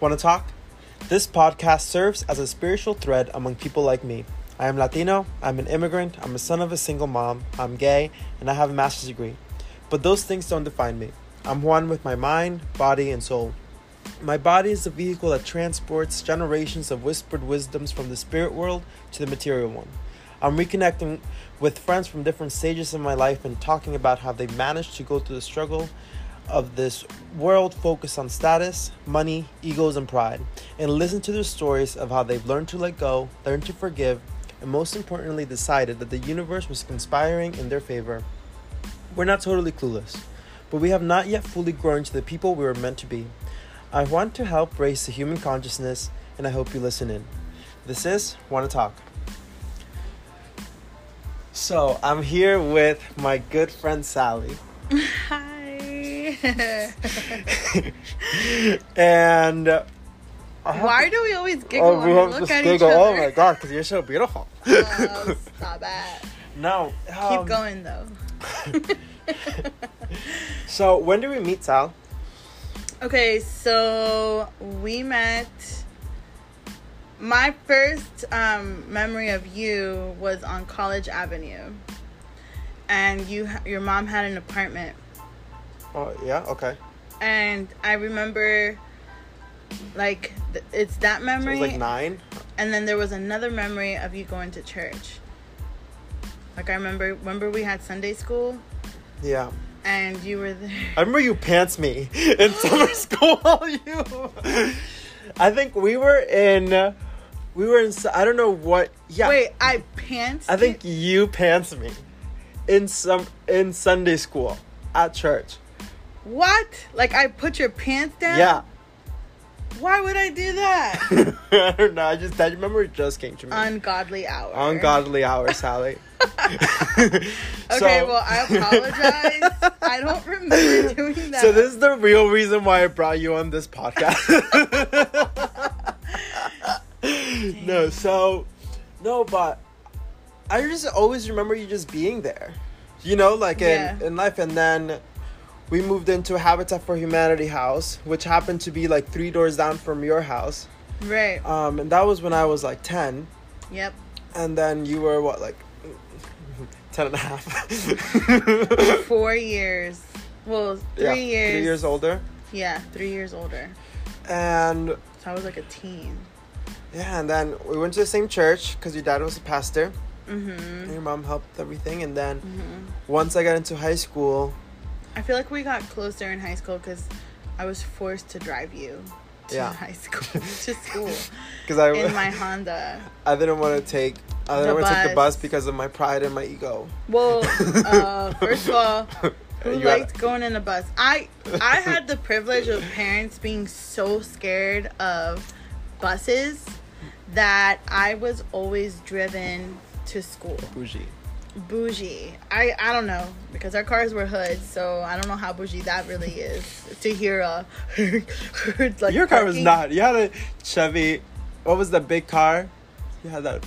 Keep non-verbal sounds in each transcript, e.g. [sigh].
Want to talk? This podcast serves as a spiritual thread among people like me. I am Latino, I'm an immigrant, I'm a son of a single mom, I'm gay, and I have a master's degree. But those things don't define me. I'm one with my mind, body, and soul. My body is the vehicle that transports generations of whispered wisdoms from the spirit world to the material one. I'm reconnecting with friends from different stages of my life and talking about how they managed to go through the struggle of this world focused on status, money, egos, and pride, and listen to their stories of how they've learned to let go, learned to forgive, and most importantly, decided that the universe was conspiring in their favor. We're not totally clueless, but we have not yet fully grown to the people we were meant to be. I want to help raise the human consciousness, and I hope you listen in. This is Want to Talk. So, I'm here with my good friend Sally. [laughs] And uh, Why do we always giggle Oh, when we have look at giggle. each Oh my god, because you're so beautiful. [laughs] Oh, stop it. no. Keep um, going though. [laughs] So, when did we meet, Sal? Okay, so we met. My first um, memory of you was on College Avenue, and you your mom had an apartment, Oh, yeah, okay. and I remember, like, th- it's that So it memory, was like nine. and then there was another memory of you going to church. Like I remember, remember we had Sunday school, Yeah. and you were there. I remember you pants me [laughs] in summer school. [laughs] you. I think we were in. We were in. I don't know what. Yeah. Wait, I pants. I think you pants me in some in Sunday school at church. What? Like I put your pants down? Yeah. Why would I do that? [laughs] I don't know. I just that remember it just came to me. Ungodly hour. Ungodly hour, Sally. [laughs] [laughs] Okay, So- well I apologize. I don't remember doing that. So this is the real reason why I brought you on this podcast. no, so no, but I just always remember you just being there. You know, like in, Yeah. in life and then we moved into a Habitat for Humanity house, which happened to be like three doors down from your house. right. Um, and that was when I was like 10. Yep. And then you were what, like [laughs] 10 and a half? [laughs] Four years. Well, three Yeah, years. Three years older. Yeah, three years older. And So I was like a teen. Yeah, and then we went to the same church because your dad was a pastor Mm-hmm. and your mom helped everything. And then Mm-hmm. once I got into high school, I feel like we got closer in high school because I was forced to drive you to Yeah. high school [laughs] to school because I, in [laughs] my Honda. I didn't want to take I didn't The want to take the bus because of my pride and my ego. Well, [laughs] uh, first of all, who You liked going in a bus? I I had the privilege of parents being so scared of buses that I was always driven to school. bougie. Bougie. I I don't know because our cars were hoods, so I don't know how bougie that really is to hear a [laughs] like Your car was not. You had a Chevy. What was the big car? You had that.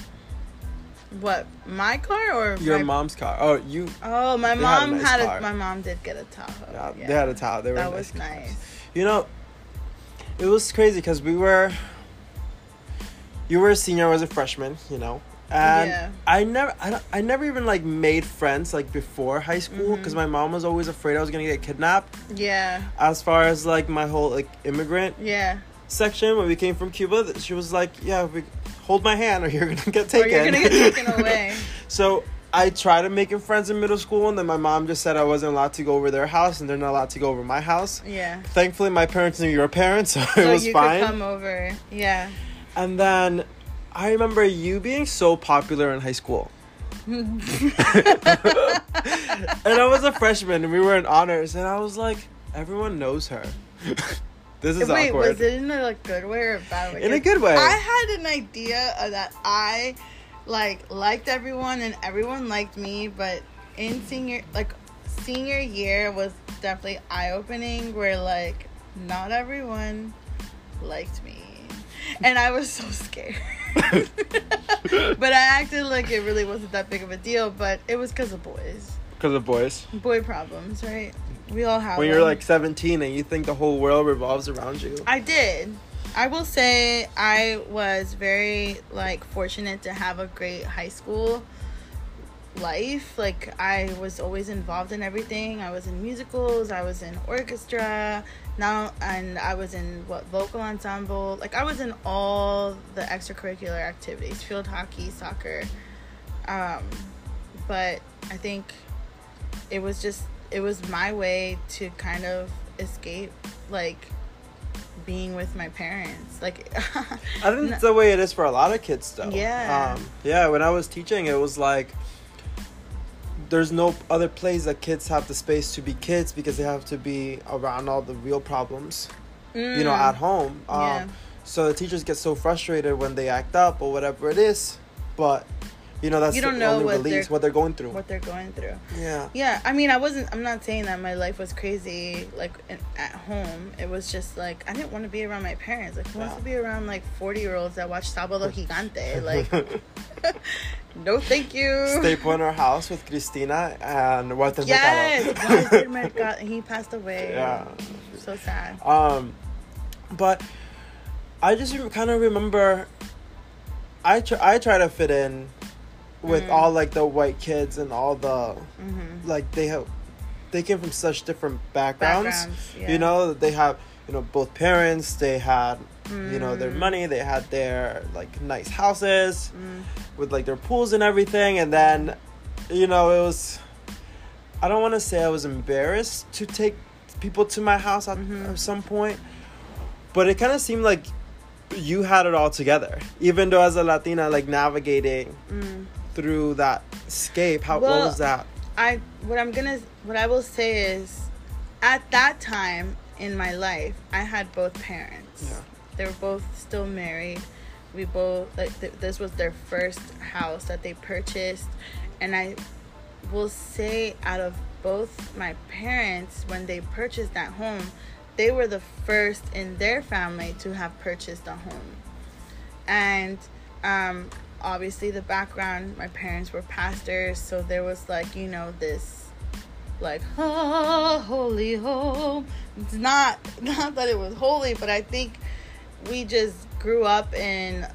what my car or Your my, mom's car. Oh, you. Oh, my They had a mom nice had a, my mom did get a Tahoe. Yeah, yeah. they had a Tahoe. They were that nice was cars. nice. You know, it was crazy because we were. You were a senior, I was a freshman. You know, and Yeah. I never, I, don't- I never even like made friends like before high school Mm-hmm. because my mom was always afraid I was gonna get kidnapped. Yeah, As far as like my whole like immigrant yeah. section when we came from Cuba, that she was like, "Yeah, we, hold my hand or you're gonna get Or taken." you're gonna get taken [laughs] away. So I tried to making friends in middle school, and then my mom just said I wasn't allowed to go over their house, and they're not allowed to go over my house. Yeah. Thankfully, my parents knew your parents, [laughs] so, So it was you fine. could come over. Yeah. And then I remember you being so popular in high school. [laughs] and I was a freshman, and we were in honors, and I was like, everyone knows her. [laughs] this is Wait, awkward. was it in a like, good way or a bad way? In a good way. I had an idea of that I like liked everyone and everyone liked me, but in senior like senior year was definitely eye opening where like not everyone liked me. And I was so scared. [laughs] but I acted like it really wasn't that big of a deal, but it was because of boys. Because of boys. Boy problems, right? We all have When you're them. like 17 and you think the whole world revolves around you. I did. I will say I was very like fortunate to have a great high school life. Like I was always involved in everything. I was in musicals, I was in orchestra, now and I was in what vocal ensemble. Like I was in all the extracurricular activities, field hockey, soccer. Um but I think it was just it was my way to kind of escape like being with my parents. Like [laughs] I think it's the way it is for a lot of kids, though. Yeah. Um, yeah. When I was teaching, it was like there's no other place that kids have the space to be kids because they have to be around all the real problems, you know, Mm. at home. Um, Yeah. So the teachers get so frustrated when they act up or whatever it is, but you know that's You don't the know only what release they're- what they're going through. what they're going through. yeah. Yeah, I mean, I wasn't. I'm not saying that my life was crazy, like in, at home. It was just like I didn't want to be around my parents. Like, who wants Yeah. to be around like 40 year olds that watch Sábado Gigante? [laughs] Like, [laughs] no, thank you. Stay put in our house with Cristina and Walter yes, Mercado. [laughs] Walter Mercado. He passed away. Yeah. so sad. Um, but I just kind of remember. I tr- I try to fit in with Mm. all like the white kids and all the hmm like they have they came from such different backgrounds. Backgrounds, yeah. You know they have you know both parents. They had you know their Mm. money. They had their like nice houses Mm. with like their pools and everything. And then you know it was. I don't want to say I was embarrassed to take people to my house at, Mhm. at some point, but it kind of seemed like you had it all together. Even though as a Latina, like navigating Mm. Through that escape, how Well, what was that? I what I'm gonna what I will say is, at that time in my life, I had both parents. Yeah. They were both still married. We both like th- this was their first house that they purchased, and I will say out of both my parents when they purchased that home, they were the first in their family to have purchased a home, and um, obviously the background my parents were pastors so there was like you know this like oh, holy home. It's not [laughs] not that it was holy but i think we just grew up in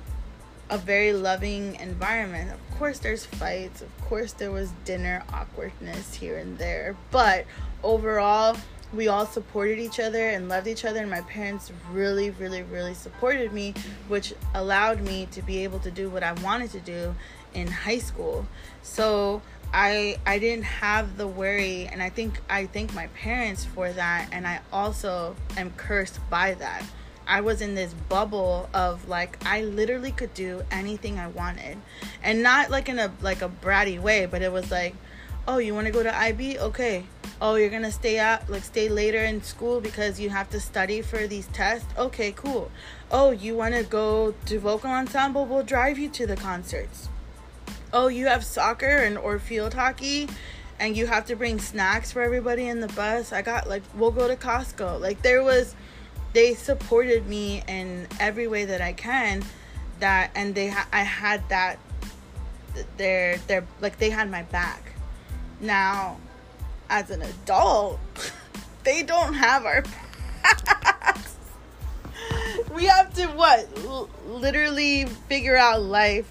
a very loving environment. Of course there's fights. Of course there was dinner awkwardness here and there but overall we all supported each other and loved each other and my parents really really really supported me which allowed me to be able to do what i wanted to do in high school so i i didn't have the worry and i think i thank my parents for that and i also am cursed by that I was in this bubble of like I literally could do anything I wanted. And not like in a like a bratty way, but it was like, "Oh, you want to go to IB? Okay. Oh, you're going to stay out like stay later in school because you have to study for these tests? Okay, cool. Oh, you want to go to vocal ensemble? We'll drive you to the concerts. Oh, you have soccer and or field hockey and you have to bring snacks for everybody in the bus. I got like we'll go to Costco. Like there was they supported me in every way that I can that and they ha- I had that they're they're like they had my back now as an adult [laughs] they don't have our backs we have to what L- literally figure out life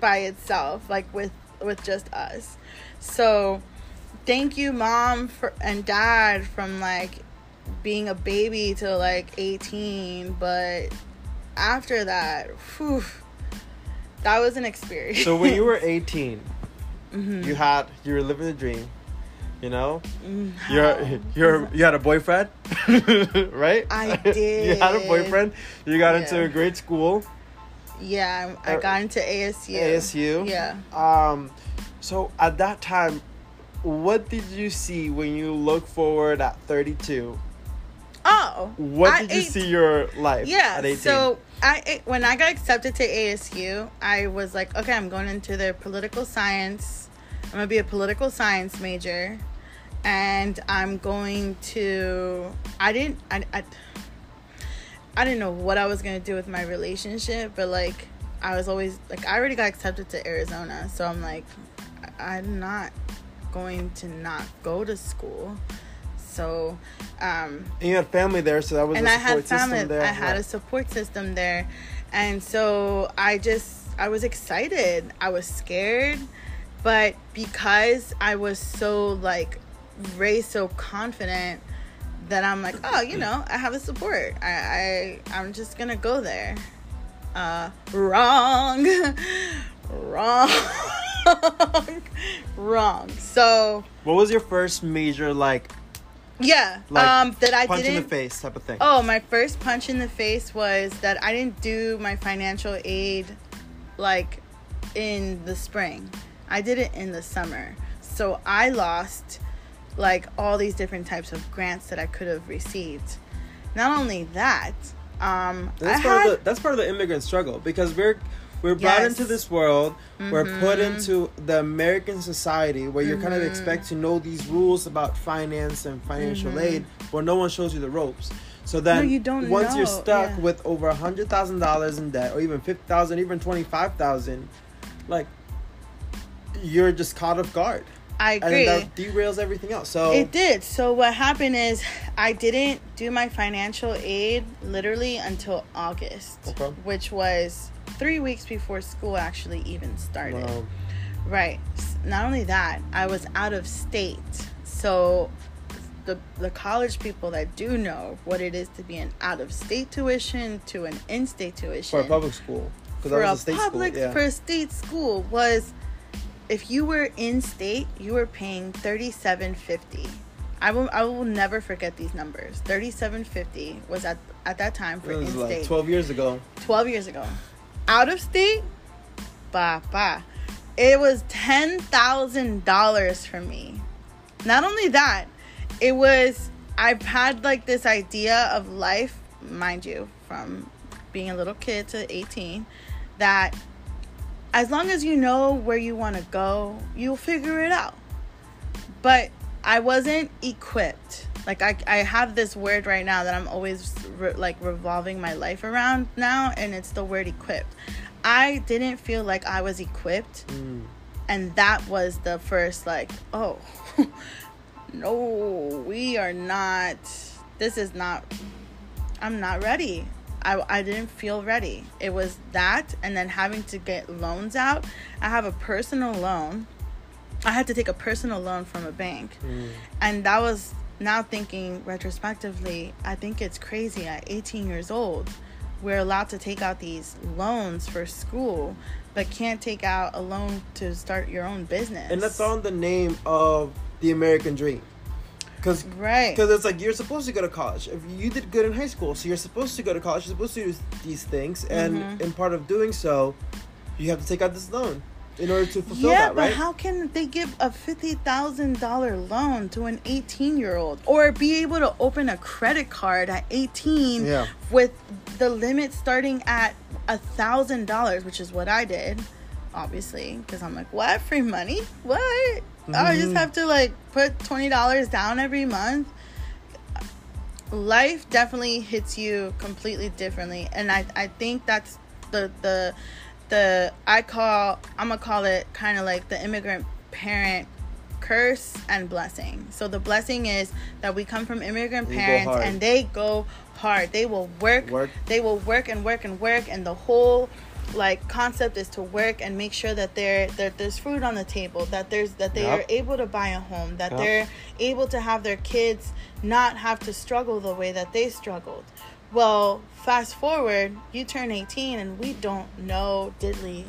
by itself like with with just us. So thank you mom for and dad from like being a baby to like 18 but after that whew, that was an experience. So when you were [laughs] 18, Mhm. you had you were living the dream, you know. Mm, You're you're you had a boyfriend, [laughs] right? I did. [laughs] you had a boyfriend. You got into a great school, yeah i Uh, got into asu ASU. yeah Um, so at that time, what did you see when you look forward at 32? oh What did you eight- see your life yeah at 18? so i when i got accepted to asu i was like okay i'm going into their political science. I'm gonna be a political science major. And i'm going to i didn't i, I, I didn't know what i was gonna do with my relationship but like i was always like i already got accepted to arizona. So i'm like i'm not going to not go to school So, um, And you had family there, so that was and a I support had family. system there. I had Right. a support system there, and so I just I was excited. I was scared, but because I was so like raised so confident that I'm like, oh, you know, I have a support. I, I I'm just gonna go there. Uh, wrong, [laughs] wrong, [laughs] wrong. So What was your first major like, yeah, like um, that I punch didn't in the face type of thing? Oh, my first punch in the face was that I didn't do my financial aid like in the spring. I did it in the summer. So I lost like all these different types of grants that I could have received. Not only that, um that's I part had, of the that's part of the immigrant struggle because we're we're brought Yes. into this world. We're put Mhm. into the American society where you're kind of Mhm. expect to know these rules about finance and financial Mhm. aid, but no one shows you the ropes. So then, you don't once you're stuck yeah. with over a hundred thousand dollars in debt, or even fifty thousand, even twenty five thousand, like you're just caught off guard, I and agree. then that derails everything else. So It did. So what happened is I didn't do my financial aid literally until August, Okay. which was three weeks before school actually even started. um, Right. Not only that, I was out of state. So the the college people that do know what it is to be an out of state tuition to an in state tuition for a public school, because for a a state public school. Yeah. for a state school was if you were in state, you were paying thirty seven fifty. I will I will never forget these numbers. Thirty seven fifty was at at that time for in was like state. twelve years ago. 12 years ago. Out of state, bah, bah. It was $10,000 for me. Not only that, it was, I've had like this idea of life, mind you, from being a little kid to 18, that as long as you know where you want to go, you'll figure it out. But I wasn't equipped. Like I, I have this word right now that I'm always re- like revolving my life around now, and it's the word equipped. I didn't feel like I was equipped, Mm. and that was the first like, oh, [laughs] no, we are not. This is not. I'm not ready. I, I didn't feel ready. It was that, and then having to get loans out. I have a personal loan. I had to take a personal loan from a bank. Mm. And that was now thinking retrospectively, I think it's crazy at 18 years old. We're allowed to take out these loans for school, but can't take out a loan to start your own business. and that's on the name of the American dream. Because right. because it's like you're supposed to go to college. If you did good in high school, so you're supposed to go to college. You're supposed to do these things, and Mhm. in part of doing so, you have to take out this loan in order to fulfill Yeah, that, but how can they give a fifty thousand dollar loan to an eighteen year old, or be able to open a credit card at eighteen Yeah. with the limit starting at a thousand dollars, which is what I did, obviously, because I'm like, what free money? What? I just mm-hmm. have to like put twenty dollars down every month. Life definitely hits you completely differently, and I I think that's the the the I call I'm gonna call it kind of like the immigrant parent curse and blessing. So the blessing is that we come from immigrant parents and they go hard. They will work, Work. They will work and work and work and the whole like concept is to work and make sure that there that there's food on the table, that there's that they Yep. are able to buy a home, that Yep. they're able to have their kids not have to struggle the way that they struggled. Well, fast forward, you turn 18 and we don't know diddly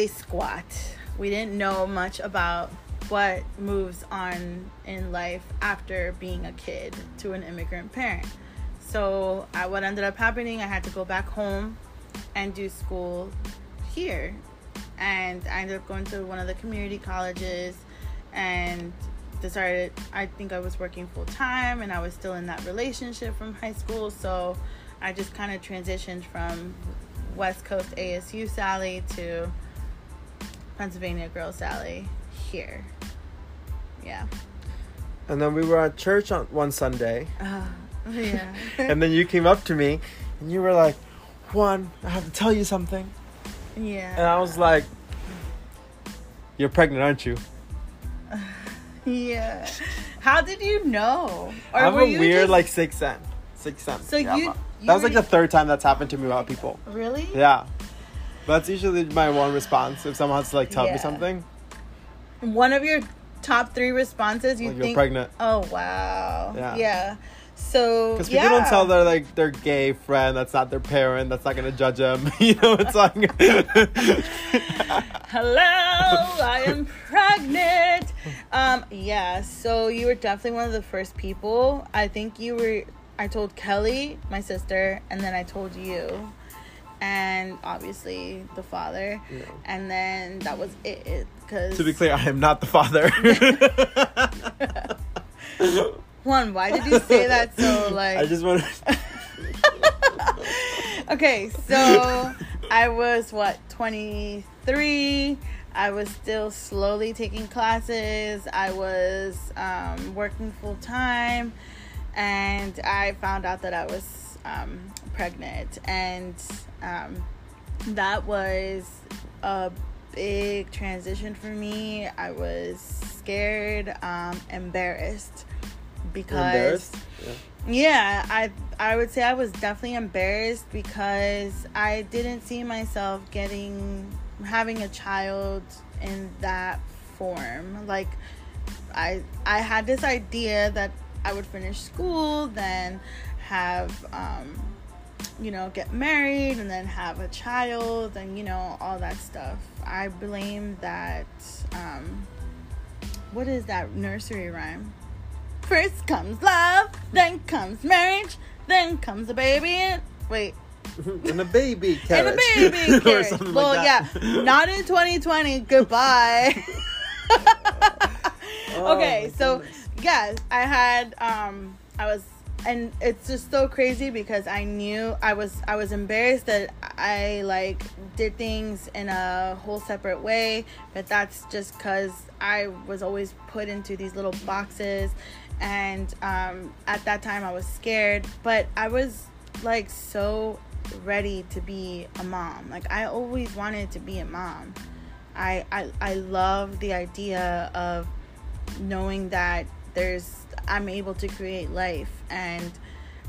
a squat. We didn't know much about what moves on in life after being a kid to an immigrant parent. So, I, what ended up happening, I had to go back home and do school here. And I ended up going to one of the community colleges and decided I think I was working full time and I was still in that relationship from high school. So, I just kind of transitioned from West Coast ASU Sally to Pennsylvania Girl Sally here. Yeah. And then we were at church on one Sunday, Uh, yeah. [laughs] and then you came up to me, and you were like, "Juan, I have to tell you something." yeah. And I was like, "You're pregnant, aren't you?" [laughs] yeah. How did you know? I have a weird just- like sixth sense. Sixth sense. So Yeah, you, you that was like the third time that's happened to me about people. really? Yeah. That's usually my one response if someone has to like tell Yeah. me something. One of your top three responses you Like, you're pregnant. Oh wow. Yeah. Yeah. So Because people yeah. don't tell their like their gay friend that's not their parent that's not gonna judge them. [laughs] you know, it's like [laughs] Hello, I am pregnant. Um, yeah, so you were definitely one of the first people. I think you were I told Kelly, my sister, and then I told you. And obviously the father. Yeah. And then that was it. Cause to be clear, I am not the father. [laughs] one, why did you say that so [laughs] like I just want [laughs] okay, so I was what, 23. I was still slowly taking classes. I was um, working full time. And I found out that I was um, pregnant. And um, that was a big transition for me. I was scared, um, embarrassed. Because? Yeah. yeah, I I would say I was definitely embarrassed because I didn't see myself getting having a child in that form. Like I I had this idea that I would finish school, then have um you know, get married and then have a child and you know, all that stuff. I blame that um what is that nursery rhyme? First comes love, then comes marriage, then comes a baby. And, wait, and a baby [laughs] and carriage. a baby [laughs] carriage. Well, like yeah, not in 2020. Goodbye. [laughs] Oh, okay, so goodness. yeah, I had um, I was, and it's just so crazy because I knew I was I was embarrassed that I like did things in a whole separate way, but that's just because I was always put into these little boxes, and um, at that time I was scared, but I was like so ready to be a mom. Like I always wanted to be a mom. I I, I love the idea of knowing that there's I'm able to create life and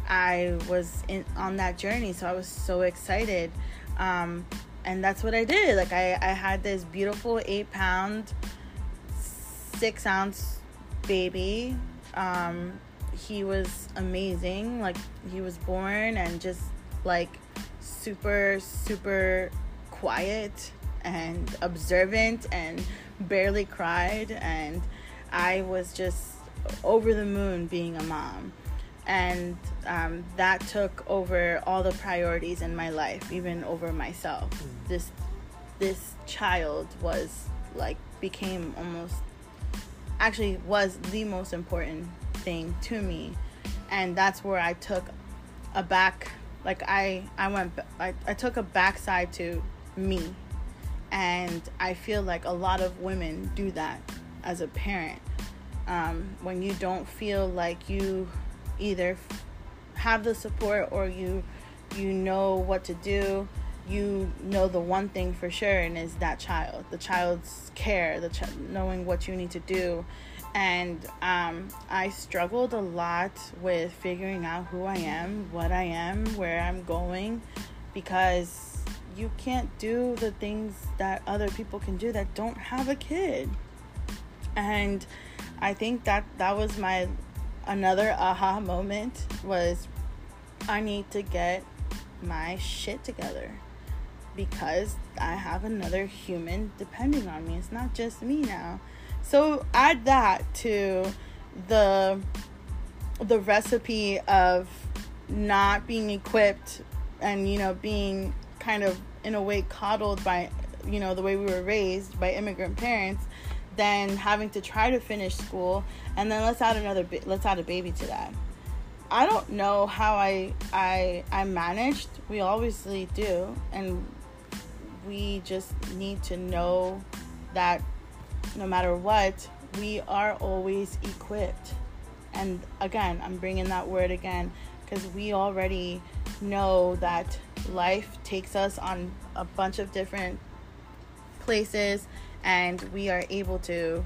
I was in on that journey so I was so excited. Um, and that's what I did. Like I, I had this beautiful eight pound six ounce baby. Um, he was amazing. Like he was born and just like super super quiet and observant and barely cried. And I was just over the moon being a mom. And um, that took over all the priorities in my life, even over myself. This this child was like became almost actually was the most important thing to me and that's where i took a back like i i went i, I took a backside to me and i feel like a lot of women do that as a parent um, when you don't feel like you either have the support or you you know what to do you know the one thing for sure and is that child the child's care the ch- knowing what you need to do. And um, i struggled a lot with figuring out who i am what i am where i'm going because you can't do the things that other people can do that don't have a kid. And i think that that was my another aha moment was i need to get my shit together because i have another human depending on me. It's not just me now. So add that to the the recipe of not being equipped and you know being kind of in a way coddled by you know the way we were raised by immigrant parents then having to try to finish school. And then let's add another let's add a baby to that. I don't know how i i i managed. We obviously do. And we just need to know that no matter what we are always equipped. And again i'm bringing that word again because we already know that life takes us on a bunch of different places and we are able to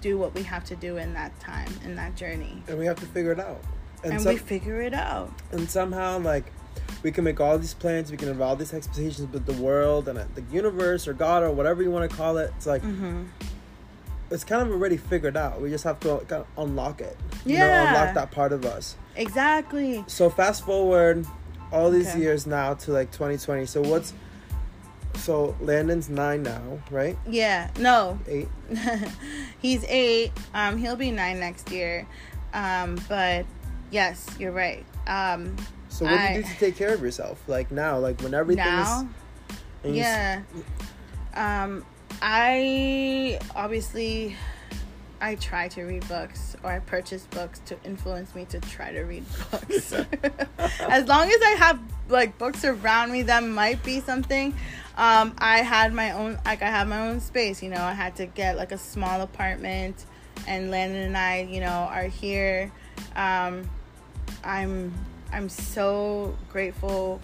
do what we have to do in that time in that journey and we have to figure it out. and, some- we figure it out and somehow like we can make all these plans we can have all these expectations with the world and uh, the universe or god or whatever you want to call it it's like mm-hmm. it's kind of already figured out we just have to kind of unlock it you Yeah. know unlock that part of us exactly so fast forward all these Okay. years now to like 2020 so what's so landon's nine now right? Yeah no. Eight. [laughs] He's eight. Um he'll be nine next year. Um but yes you're right. Um so what do you do to take care of yourself? Like now? Like when everything now? is yeah. Um i obviously i try to read books or i purchase books to influence me to try to read books. [laughs] As long as i have like books around me that might be something um i had my own like i have my own space you know i had to get like a small apartment and landon and i you know are here. Um i'm i'm so grateful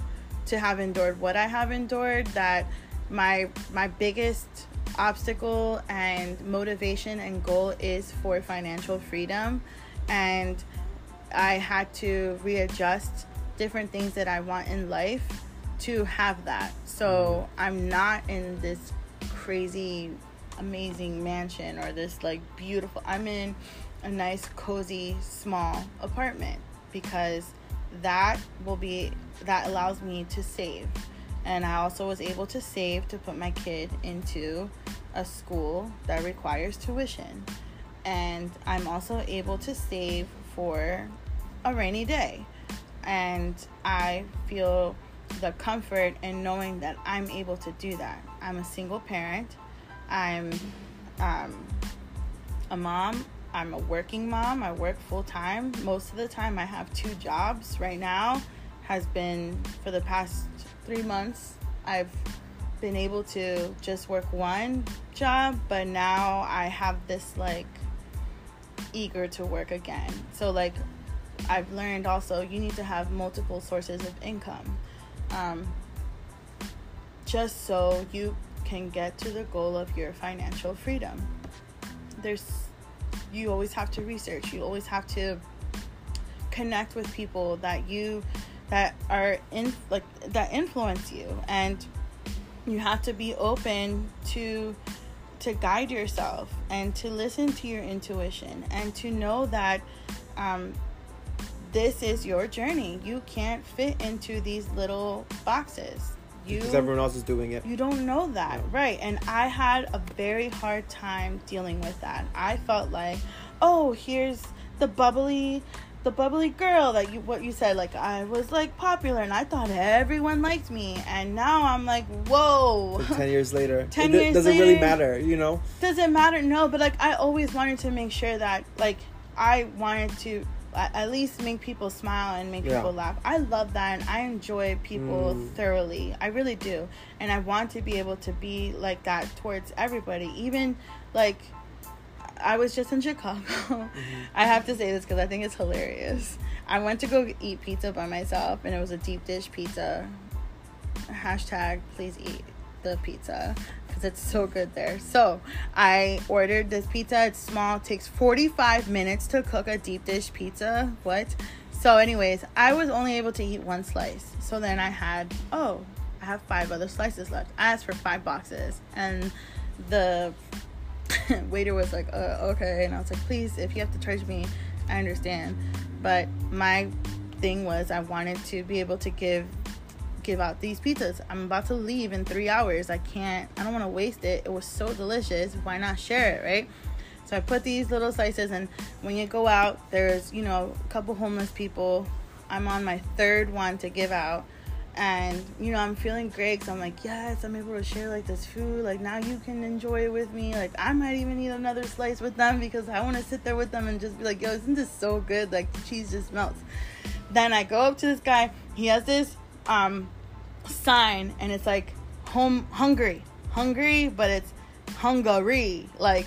to have endured what I have endured that my my biggest obstacle and motivation and goal is for financial freedom and I had to readjust different things that I want in life to have that. So I'm not in this crazy amazing mansion or this like beautiful I'm in a nice cozy small apartment because that will be that allows me to save and i also was able to save to put my kid into a school that requires tuition and i'm also able to save for a rainy day and i feel the comfort in knowing that i'm able to do that i'm a single parent i'm um, a mom I'm a working mom. I work full time. Most of the time, I have two jobs. Right now, has been for the past three months. I've been able to just work one job, but now I have this like eager to work again. So like, I've learned also you need to have multiple sources of income, um, just so you can get to the goal of your financial freedom. There's you always have to research you always have to connect with people that you that are in like that influence you and you have to be open to to guide yourself and to listen to your intuition and to know that um, this is your journey you can't fit into these little boxes you because everyone else is doing it you don't know that, Yeah. right? And I had a very hard time dealing with that. I felt like, oh, here's the bubbly, the bubbly girl that you what you said. Like I was like popular, and I thought everyone liked me. And now I'm like, whoa, Like 10 [laughs] years later 10 it years doesn't really matter you know does it matter? No, but like I always wanted to make sure that like I wanted to at least make people smile and make Yeah. people laugh. I love that and I enjoy people Mm. thoroughly. I really do. And I want to be able to be like that towards everybody. Even like I was just in Chicago. Mm-hmm. [laughs] I have to say this because I think it's hilarious. I went to go eat pizza by myself, and it was a deep dish pizza. Hashtag please eat the pizza because it's so good there. So I ordered this pizza. It's small. It takes 45 minutes to cook a deep dish pizza. What? So, anyways, I was only able to eat one slice. So then I had, oh, I have five other slices left. I asked for five boxes, and the [laughs] waiter was like, uh, okay. And I was like, please, if you have to charge me, I understand. But my thing was, I wanted to be able to give give out these pizzas. I'm about to leave in three hours. I can't. I don't want to waste it. It was so delicious. Why not share it, right? So I put these little slices, and when you go out, there's you know a couple homeless people. I'm on my third one to give out, and you know I'm feeling great because I'm like, yes, I'm able to share like this food. Like now you can enjoy it with me. Like I might even eat another slice with them because I want to sit there with them and just be like, yo, isn't this so good? Like the cheese just melts. Then I go up to this guy. He has this um sign, and it's like home hungry, hungry, but it's Hungary, like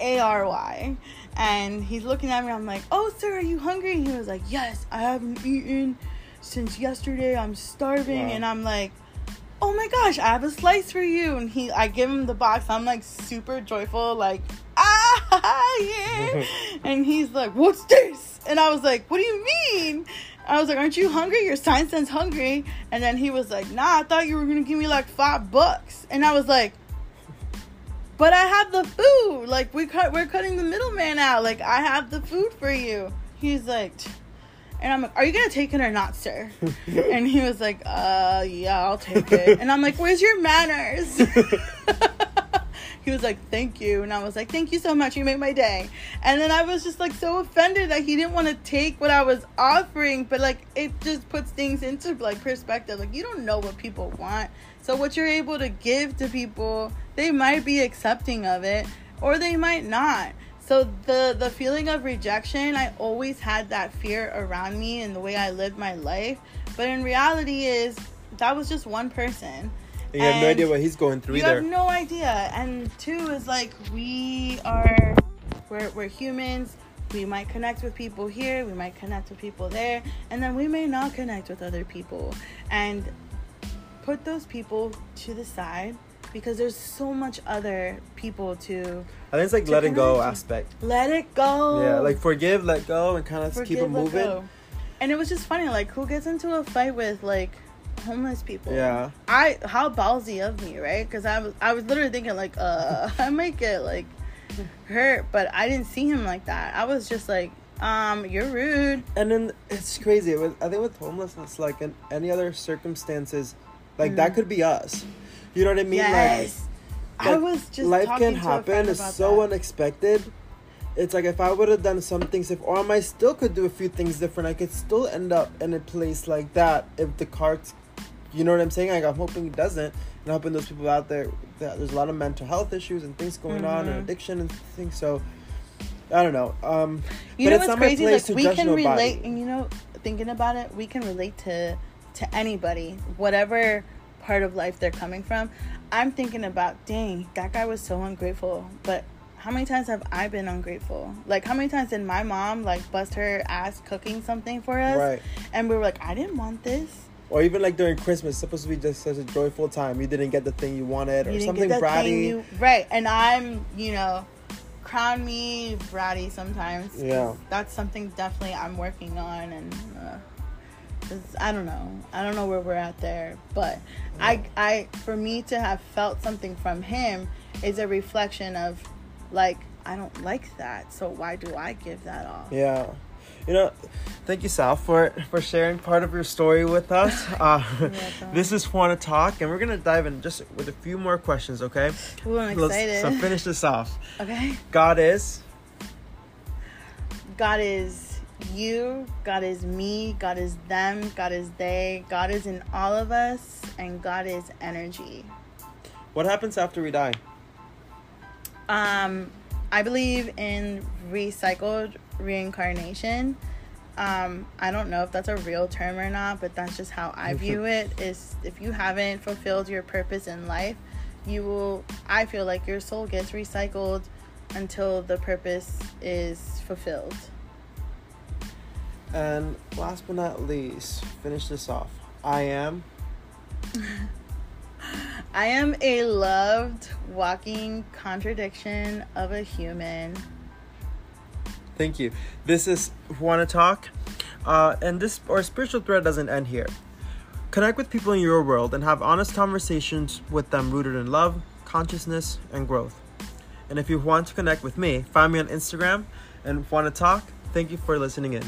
A R Y. And he's looking at me. I'm like, "Oh, sir, are you hungry?" And he was like, "Yes, I haven't eaten since yesterday. I'm starving." Wow. And I'm like, "Oh my gosh, I have a slice for you." And he, I give him the box. I'm like super joyful, like, ah, [laughs] yeah. and he's like, what's this? And I was like, what do you mean? I was like, aren't you hungry? Your sign says hungry. And then he was like, nah, I thought you were going to give me like five bucks. And I was like, but I have the food. Like we cut, we're cutting the middleman out. Like I have the food for you. He's like, and I'm like, are you gonna take it or not, sir? [laughs] and he was like, uh, yeah, I'll take it. And I'm like, where's your manners? [laughs] he was like, thank you. And I was like, thank you so much. You made my day. And then I was just like so offended that he didn't want to take what I was offering. But like, it just puts things into like perspective. Like, you don't know what people want. So what you're able to give to people, they might be accepting of it or they might not. So the the feeling of rejection, I always had that fear around me and the way I lived my life. But in reality is that was just one person. And you have no idea what he's going through you either. have no idea. And two is like we are we're we're humans. We might connect with people here, we might connect with people there, and then we may not connect with other people. And put those people to the side because there's so much other people to I think it's like letting go aspect. let it go. Yeah, like forgive, let go, and kind of keep it moving. go. And it was just funny, like who gets into a fight with like homeless people? Yeah. I how ballsy of me, right? Because I was I was literally thinking like, uh, [laughs] I might get like hurt, but I didn't see him like that. I was just like, um, you're rude. And then it's crazy. I think with homelessness, like in any other circumstances, like that could be us. You know what I mean? Yes. Like, I like, was just life talking can happen. It's so that. unexpected. It's like if I would have done some things, if or I still could do a few things different. I could still end up in a place like that if the cards. You know what I'm saying? Like I'm hoping it doesn't, and I'm hoping those people out there. That there's a lot of mental health issues and things going on, and Mhm. addiction and things. So, I don't know. Um, You but know it's what's crazy? Like we can nobody. relate, and you know, thinking about it, we can relate to to anybody, whatever part of life they're coming from. I'm thinking about, dang, that guy was so ungrateful, but. How many times have I been ungrateful? Like, how many times did my mom like bust her ass cooking something for us, Right. and we were like, "I didn't want this." Or even like during Christmas, supposed to be just such a joyful time. You didn't get the thing you wanted, or You didn't something bratty. you right, and I'm, you know, crown me bratty sometimes. Yeah. that's something definitely I'm working on, and uh, 'cause I don't know, I don't know where we're at there, but I, I, for me to have felt something from him is a reflection of, like, I don't like that, so why do I give that off? Yeah. You know, thank you, Sal, for for sharing part of your story with us. [laughs] Uh, this is Wanna Talk, and we're gonna dive in just with a few more questions, okay? Ooh, I'm Let's- excited. so finish this off. okay. God is God is you, God is me, God is them, God is they, God is in all of us, and God is energy. what happens after we die? Um, I believe in recycled reincarnation. Um, I don't know if that's a real term or not, but that's just how I [laughs] view it. Is if you haven't fulfilled your purpose in life, you will. I feel like your soul gets recycled until the purpose is fulfilled. And last but not least, finish this off. I am. [laughs] I am a loved walking contradiction of a human. Thank you. This is Wanna Talk, uh, and this our spiritual thread doesn't end here. Connect with people in your world and have honest conversations with them rooted in love, consciousness, and growth. And if you want to connect with me, find me on Instagram and Wanna Talk. Thank you for listening in.